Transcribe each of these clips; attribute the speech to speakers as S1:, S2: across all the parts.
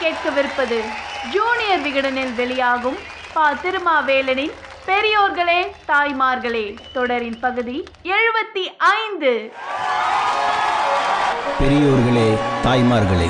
S1: கேட்கவிருப்பது ஜூனியர் விகடனில் வெளியாகும் பா திருமாவேலனின் பெரியோர்களே தாய்மார்களே தொடரின் பகுதி எழுபத்தி ஐந்து.
S2: பெரியோர்களே தாய்மார்களே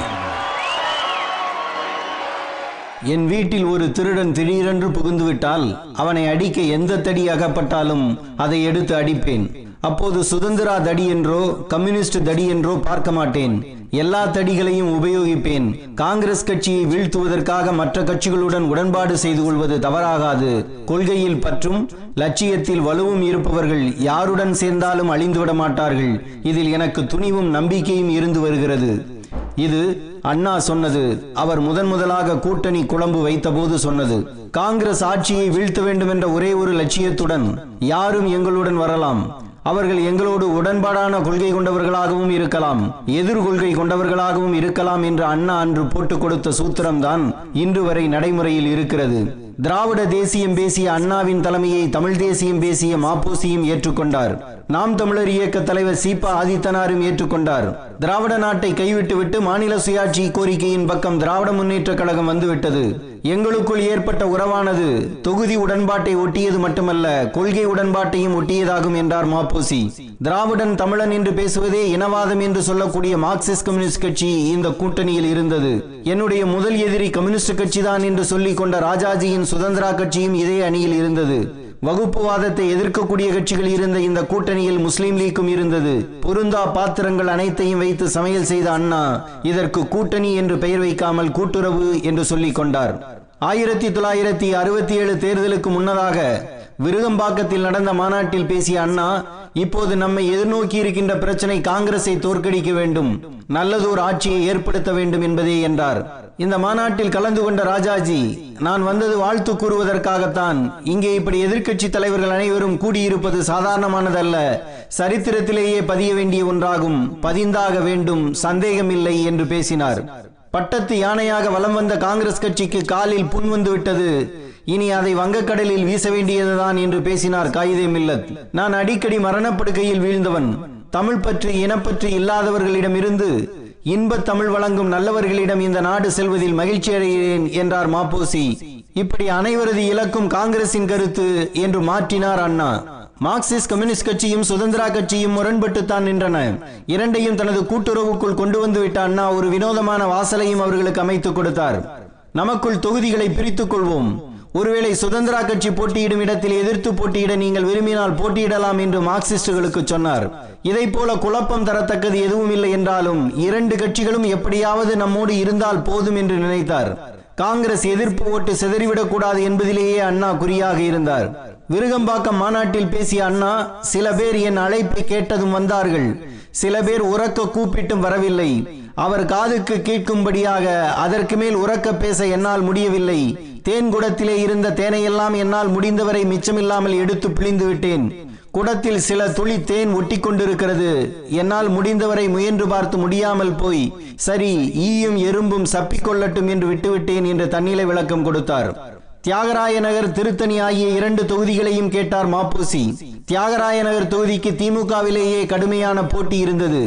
S2: என் வீட்டில் ஒரு திருடன் திடீரென்று புகுந்துவிட்டால் அவனை அடிக்க எந்த தடி அகப்பட்டாலும் அதை எடுத்து அடிப்பேன். அப்போது சுதந்திரா தடி என்றோ கம்யூனிஸ்ட் தடி என்றோ பார்க்க மாட்டேன். எல்லா தடிகளையும் உபயோகிப்பேன். காங்கிரஸ் கட்சியை வீழ்த்துவதற்காக மற்ற கட்சிகளுடன் உடன்பாடு செய்து கொள்வது தவறாகாது. கொள்கையில் பற்றும் லட்சியத்தில் வலுவும் இருப்பவர்கள் யாருடன் சேர்ந்தாலும் அழிந்துவிட மாட்டார்கள். இதில் எனக்கு துணிவும் நம்பிக்கையும் இருந்து வருகிறது. இது அண்ணா சொன்னது. அவர் முதன் முதலாக கூட்டணி குழம்பு வைத்தபோது சொன்னது. காங்கிரஸ் ஆட்சியை வீழ்த்த வேண்டும் என்ற ஒரே ஒரு லட்சியத்துடன் யாரும் எங்களுடன் வரலாம். அவர்கள் எங்களோடு உடன்பாடான கொள்கை கொண்டவர்களாகவும் இருக்கலாம். எதிர்கொள்கை கொண்டவர்களாகவும் இருக்கலாம் என்று அண்ணா அன்று போட்டுக் கொடுத்த சூத்திரம்தான் இன்று வரை நடைமுறையில் இருக்கிறது. திராவிட தேசியம் பேசிய அண்ணாவின் தலைமையை தமிழ் தேசியம் பேசிய மாப்போசியும் ஏற்றுக்கொண்டார். நாம் தமிழர் இயக்க தலைவர் சீபா ஆதித்தனாரும் ஏற்றுக்கொண்டார். திராவிட நாட்டை கைவிட்டுவிட்டு மாநில சுயாட்சி கோரிக்கையின் பக்கம் திராவிட முன்னேற்ற கழகம் வந்துவிட்டது. எங்களுக்குள் ஏற்பட்ட உறவானது தொகுதி உடன்பாட்டை ஒட்டியது மட்டுமல்ல கொள்கை உடன்பாட்டையும் ஒட்டியதாகும் என்றார் மாப்போசி. திராவிடன் தமிழன் என்று பேசுவதே இனவாதம் என்று சொல்லக்கூடிய மார்க்சிஸ்ட் கம்யூனிஸ்ட் கட்சி இந்த கூட்டணியில் இருந்தது. என்னுடைய முதல் எதிரி கம்யூனிஸ்ட் கட்சிதான் என்று சொல்லிக் கொண்ட ராஜாஜியின் சுதந்திரா கட்சியும் இதே அணியில் இருந்தது. வகுப்புவாதத்தை எதிர்க்கக்கூடிய கட்சிகள் இருந்த இந்த கூட்டணியில் முஸ்லீம் லீக்கும் இருந்தது. பொருந்தா பாத்திரங்கள் அனைத்தையும் வைத்து சமையல் செய்த அண்ணா இதற்கு கூட்டணி என்று பெயர் வைக்காமல் கூட்டுறவு என்று சொல்லிக் கொண்டார். ஆயிரத்தி தொள்ளாயிரத்தி அறுபத்தி ஏழு தேர்தலுக்கு முன்னதாக விருகம்பாக்கத்தில் நடந்த மாநாட்டில் பேசிய அண்ணா இப்போது நம்மை எதிர்நோக்கி இருக்கின்ற பிரச்சனை காங்கிரஸை தோற்கடிக்க வேண்டும். நல்லதோர் ஆட்சியை ஏற்படுத்த வேண்டும் என்பதே என்றார். இந்த மாநாட்டில் கலந்து கொண்ட ராஜாஜி நான் வந்தது வாழ்த்து கூறுவதற்காகத்தான். இங்கே இப்படி எதிர்க்கட்சி தலைவர்கள் அனைவரும் கூடியிருப்பது சாதாரணமானதல்ல. சரித்திரத்திலேயே பதிய வேண்டிய ஒன்றாகும். பதிந்தாக வேண்டும் சந்தேகமில்லை என்று பேசினார். பட்டத்து யானையாக வலம் வந்த காங்கிரஸ் கட்சிக்கு காலில் புண் வந்து விட்டது. இனி அதை வங்கக்கடலில் வீச வேண்டியதுதான் என்று பேசினார் காயிதே மில்லத். நான் அடிக்கடி மரணப்படுக்கையில் வீழ்ந்தவன். தமிழ் பற்றி இனப்பற்றி இல்லாதவர்களிடம் இருந்து இன்பத் தமிழ் வழங்கும் நல்லவர்களிடம் இந்த நாடு செல்வதில் மகிழ்ச்சி அடைகிறேன் என்றார் மாப்போசி. இப்படி அனைவரது இலக்கும் காங்கிரசின் கருத்து என்று மாற்றினார் அண்ணா. மார்க்சிஸ்ட் கம்யூனிஸ்ட் கட்சியும் சுதந்திரா கட்சியும் முரண்பட்டுத்தான் நின்றன. இரண்டையும் தனது கூட்டுறவுக்குள் கொண்டு வந்து விட்ட அண்ணா ஒரு வினோதமான வாசலையும் அவர்களுக்கு அமைத்துக் கொடுத்தார். நமக்குள் தொகுதிகளை பிரித்துக் கொள்வோம். ஒருவேளை சுதந்திரா கட்சி போட்டியிடும் இடத்தில் எதிர்த்து போட்டியிட நீங்கள் விரும்பினால் போட்டியிடலாம் என்று மார்க்சிஸ்டுகளுக்கு சொன்னார். இதை போல குழப்பம் தரத்தக்கது எதுவும் இல்லை என்றாலும் இரண்டு கட்சிகளும் எப்படியாவது நம்மோடு இருந்தால் போதும் என்று நினைத்தார். காங்கிரஸ் எதிர்ப்பு ஓட்டு சிதறிவிடக் கூடாது என்பதிலேயே அண்ணா குறியாக இருந்தார். விருகம்பாக்கம் மாநாட்டில் பேசிய அண்ணா சில பேர் என் அழைப்பை கேட்டதும் வந்தார்கள். சில பேர் உறக்க கூப்பிட்டும் வரவில்லை. அவர் காதுக்கு கேட்கும்படியாக அதற்கு மேல் உறக்க பேச என்னால் முடியவில்லை. தேன் குடத்திலே இருந்த தேனையெல்லாம் என்னால் முடிந்தவரை மிச்சமில்லாமல் எடுத்து பிழிந்து விட்டேன். குடத்தில் சில துளி தேன் ஒட்டி கொண்டிருக்கிறது. என்னால் முடிந்தவரை முயன்று பார்த்து முடியாமல் போய் சரி ஈயும் எறும்பும் சப்பிக்கொள்ளட்டும் என்று விட்டுவிட்டேன் என்று தன்னிலை விளக்கம் கொடுத்தார். தியாகராய நகர் திருத்தணி ஆகிய இரண்டு தொகுதிகளையும் கேட்டார் மாப்பூசி. தியாகராய நகர் தொகுதிக்கு திமுகவிலேயே கடுமையான போட்டி இருந்தது.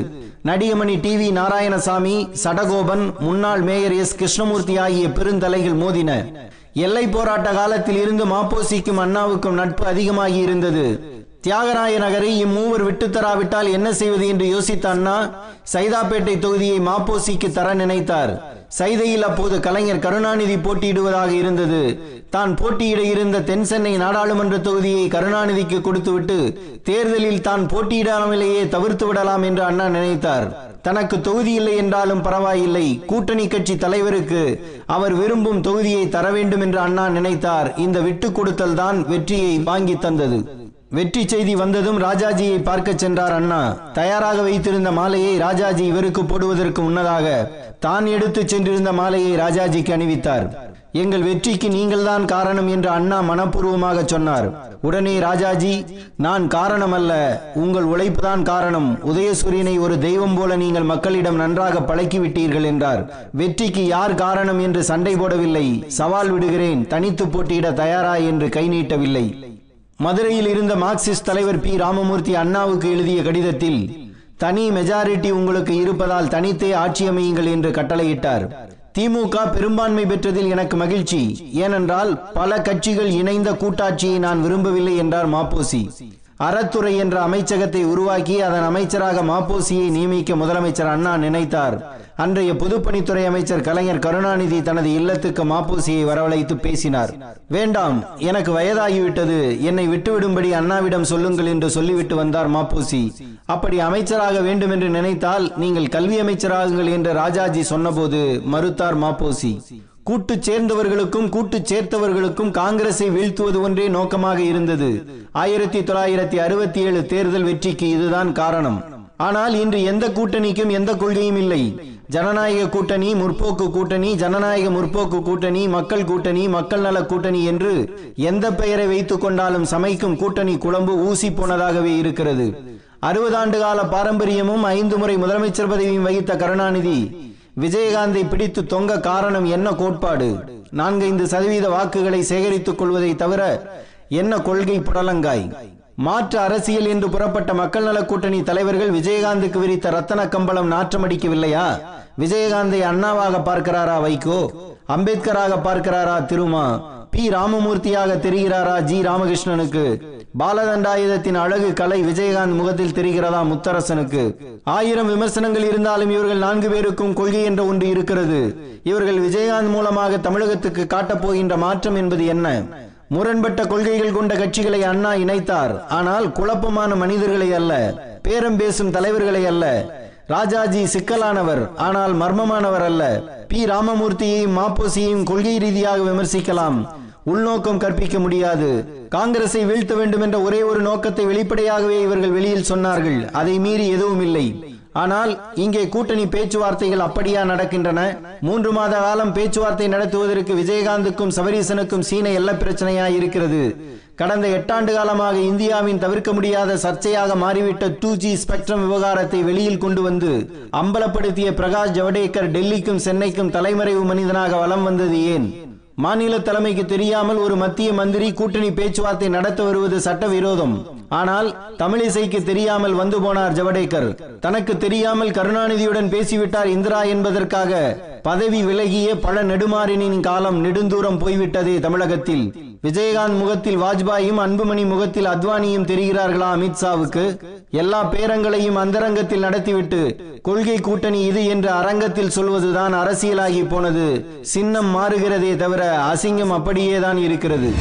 S2: நடிகமணி டி வி நாராயணசாமி சடகோபன் முன்னாள் மேயர் எஸ் கிருஷ்ணமூர்த்தி ஆகிய பெருந்தலைகள் மோதின. எல்லை போராட்ட காலத்தில் இருந்து மாப்போசிக்கும் அண்ணாவுக்கும் நட்பு அதிகமாகி இருந்தது. தியாகராய நகரை இம்மூவர் விட்டுத்தராவிட்டால் என்ன செய்வது என்று யோசித்த அண்ணா சைதாப்பேட்டை தொகுதியை மாப்போசிக்கு தர நினைத்தார். சைதையில் அப்போது கலைஞர் கருணாநிதி போட்டியிடுவதாக இருந்தது. தான் போட்டியிட இருந்த தென் சென்னை நாடாளுமன்ற தொகுதியை கருணாநிதிக்கு கொடுத்துவிட்டு தேர்தலில் தான் போட்டியிடாமலேயே தவிர்த்து விடலாம் என்று அண்ணா நினைத்தார். தனக்கு தொகுதி இல்லை என்றாலும் பரவாயில்லை. கூட்டணி கட்சி தலைவருக்கு அவர் விரும்பும் தொகுதியை தர வேண்டும் என்று அண்ணா நினைத்தார். இந்த விட்டு கொடுத்தல் தான் வெற்றியை வாங்கி தந்தது. வெற்றி செய்தி வந்ததும் ராஜாஜியை பார்க்க சென்றார் அண்ணா. தயாராக வைத்திருந்த மாலையை ராஜாஜி இவருக்கு போடுவதற்கு முன்னதாக தான் எடுத்து சென்றிருந்த மாலையை ராஜாஜிக்கு அணிவித்தார். எங்கள் வெற்றிக்கு நீங்கள்தான் காரணம் என்று அண்ணா மனப்பூர்வமாக சொன்னார். உடனே ராஜாஜி நான் காரணம் அல்ல உங்கள் உழைப்புதான் காரணம். உதயசூரியனை ஒரு தெய்வம் போல நீங்கள் மக்களிடம் நன்றாக பழக்கிவிட்டீர்கள் என்றார். வெற்றிக்கு யார் காரணம் என்று சண்டை போடவில்லை. சவால் விடுகிறேன். தனித்து போட்டியிட தயாரா என்று கை நீட்டவில்லை. மதுரையில் இருந்த மார்க்சிஸ்ட் தலைவர் பி. ராமமூர்த்தி அண்ணாவுக்கு எழுதிய கடிதத்தில் தனி மெஜாரிட்டி உங்களுக்கு இருப்பதால் தனித்தே ஆட்சி அமையுங்கள் என்று கட்டளையிட்டார். திமுக பெரும்பான்மை பெற்றதில் எனக்கு மகிழ்ச்சி. ஏனென்றால் பல கட்சிகள் இணைந்த கூட்டாட்சியை நான் விரும்பவில்லை என்றார் மாப்போசி. அறத்துறை என்ற அமைச்சகத்தை உருவாக்கி அதன் அமைச்சராக மாப்போசியை நியமிக்க முதலமைச்சர் அண்ணா நினைத்தார். அன்றைய பொதுப்பணித்துறை அமைச்சர் கலைஞர் கருணாநிதி தனது இல்லத்துக்கு மாப்பூசியை வரவழைத்து பேசினார். வேண்டாம் எனக்கு வயதாகிவிட்டது. என்னை விட்டுவிடும்படி அண்ணாவிடம் சொல்லுங்கள் என்று சொல்லிவிட்டு வந்தார் மாப்பூசி. அப்படி அமைச்சராக வேண்டும் என்று நினைத்தால் நீங்கள் கல்வி அமைச்சராகுங்கள் என்று ராஜாஜி சொன்னபோது மறுத்தார் மாப்பூசி. கூட்டு சேர்ந்தவர்களுக்கும் கூட்டு சேர்த்தவர்களுக்கும் காங்கிரஸை வீழ்த்துவது ஒன்றே நோக்கமாக இருந்தது. ஆயிரத்தி தொள்ளாயிரத்தி அறுபத்தி ஏழு தேர்தல் வெற்றிக்கு இதுதான் காரணம். ஆனால் இன்று எந்த கூட்டணிக்கும் எந்த கொள்கையும் இல்லை. ஜனநாயக கூட்டணி முற்போக்கு கூட்டணி ஜனநாயக முற்போக்கு கூட்டணி மக்கள் கூட்டணி மக்கள் நல கூட்டணி என்று எந்த பெயரை வைத்துக் கொண்டாலும் சமைக்கும் கூட்டணி குழம்பு ஊசி போனதாகவே இருக்கிறது. அறுபது ஆண்டு கால பாரம்பரியமும் ஐந்து முறை முதலமைச்சர் பதவியும் வகித்த கருணாநிதி விஜயகாந்தை பிடித்து தொங்க காரணம் என்ன கோட்பாடு? நான்கைந்து சதவீத வாக்குகளை சேகரித்துக் கொள்வதை தவிர என்ன கொள்கை புடலங்காய்? மாற்று அரசியல் என்று புறப்பட்ட மக்கள் நல கூட்டணி தலைவர்கள் விஜயகாந்துக்கு விரித்த ரத்தன கம்பளம் நாற்றமடிக்கவில்லையா? விஜயகாந்தை அண்ணாவாக பார்க்கிறாரா வைகோ? அம்பேத்கராக பார்க்கிறாரா திருமா? பி. ராமமூர்த்தியாக தெரிகிறாரா ஜி. ராமகிருஷ்ணனுக்கு? பாலதண்டாயுதத்தின் அழகு கலை விஜயகாந்த் முகத்தில் தெரிகிறதா முத்தரசனுக்கு? ஆயிரம் விமர்சனங்கள் இருந்தாலும் இவர்கள் நான்கு பேருக்கும் கொள்கை என்ற ஒன்று இருக்கிறது. இவர்கள் விஜயகாந்த் மூலமாக தமிழகத்துக்கு காட்டப் போகின்ற மாற்றம் என்பது என்ன? முரண்பட்ட கொள்கைகள் கொண்ட கட்சிகளை அண்ணா இணைத்தார். ஆனால் குழப்பமான மனிதர்களை அல்ல பேரம் பேசும் தலைவர்களை அல்ல ராஜாஜி சிக்கலானவர் ஆனால் மர்மமானவர் அல்ல. பி. ராமமூர்த்தியையும் மாப்போசியையும் கொள்கை ரீதியாக விமர்சிக்கலாம். உள்நோக்கம் கற்பிக்க முடியாது. காங்கிரஸை வீழ்த்த வேண்டும் என்ற ஒரே ஒரு நோக்கத்தை வெளிப்படையாகவே இவர்கள் வெளியில் சொன்னார்கள். அதை மீறி எதுவும் இல்லை. ஆனால் இங்கே கூட்டணி பேச்சுவார்த்தைகள் அப்படியா நடக்கின்றன? மூன்று மாத காலம் பேச்சுவார்த்தை நடத்துவதற்கு விஜயகாந்துக்கும் சபரீசனுக்கும் சீன எல்ல பிரச்சனையா இருக்கிறது? கடந்த எட்டாண்டு காலமாக இந்தியாவின் தவிர்க்க முடியாத சர்ச்சையாக மாறிவிட்ட டூ ஜி ஸ்பெக்ட்ரம் விவகாரத்தை வெளியில் கொண்டு வந்து அம்பலப்படுத்திய பிரகாஷ் ஜவடேகர் டெல்லிக்கும் சென்னைக்கும் தலைமறைவு மனிதனாக வலம் வந்தது ஏன்? மாநில தலைமைக்கு தெரியாமல் ஒரு மத்திய மந்திரி கூட்டணி பேச்சுவார்த்தை நடத்த வருவது சட்டவிரோதம். ஆனால் தமிழிசைக்கு தெரியாமல் வந்து போனார் ஜவடேகர். தனக்கு தெரியாமல் கருணாநிதியுடன் பேசிவிட்டார் இந்திரா என்பதற்காக பதவி விலகிய பல நெடுமாறினின் காலம் நெடுந்தூரம் போய்விட்டதே தமிழகத்தில். விஜயகாந்த் முகத்தில் வாஜ்பாயும் அன்புமணி முகத்தில் அத்வானியும் தெரிகிறார்களா அமித்ஷாவுக்கு எல்லா பேரங்களையும் அந்தரங்கத்தில் நடத்திவிட்டு கொள்கை கூட்டணி இது என்று அரங்கத்தில் சொல்வதுதான் அரசியலாகி போனது. சின்னம் மாறுகிறதே தவிர அசிங்கம் அப்படியேதான் இருக்கிறது.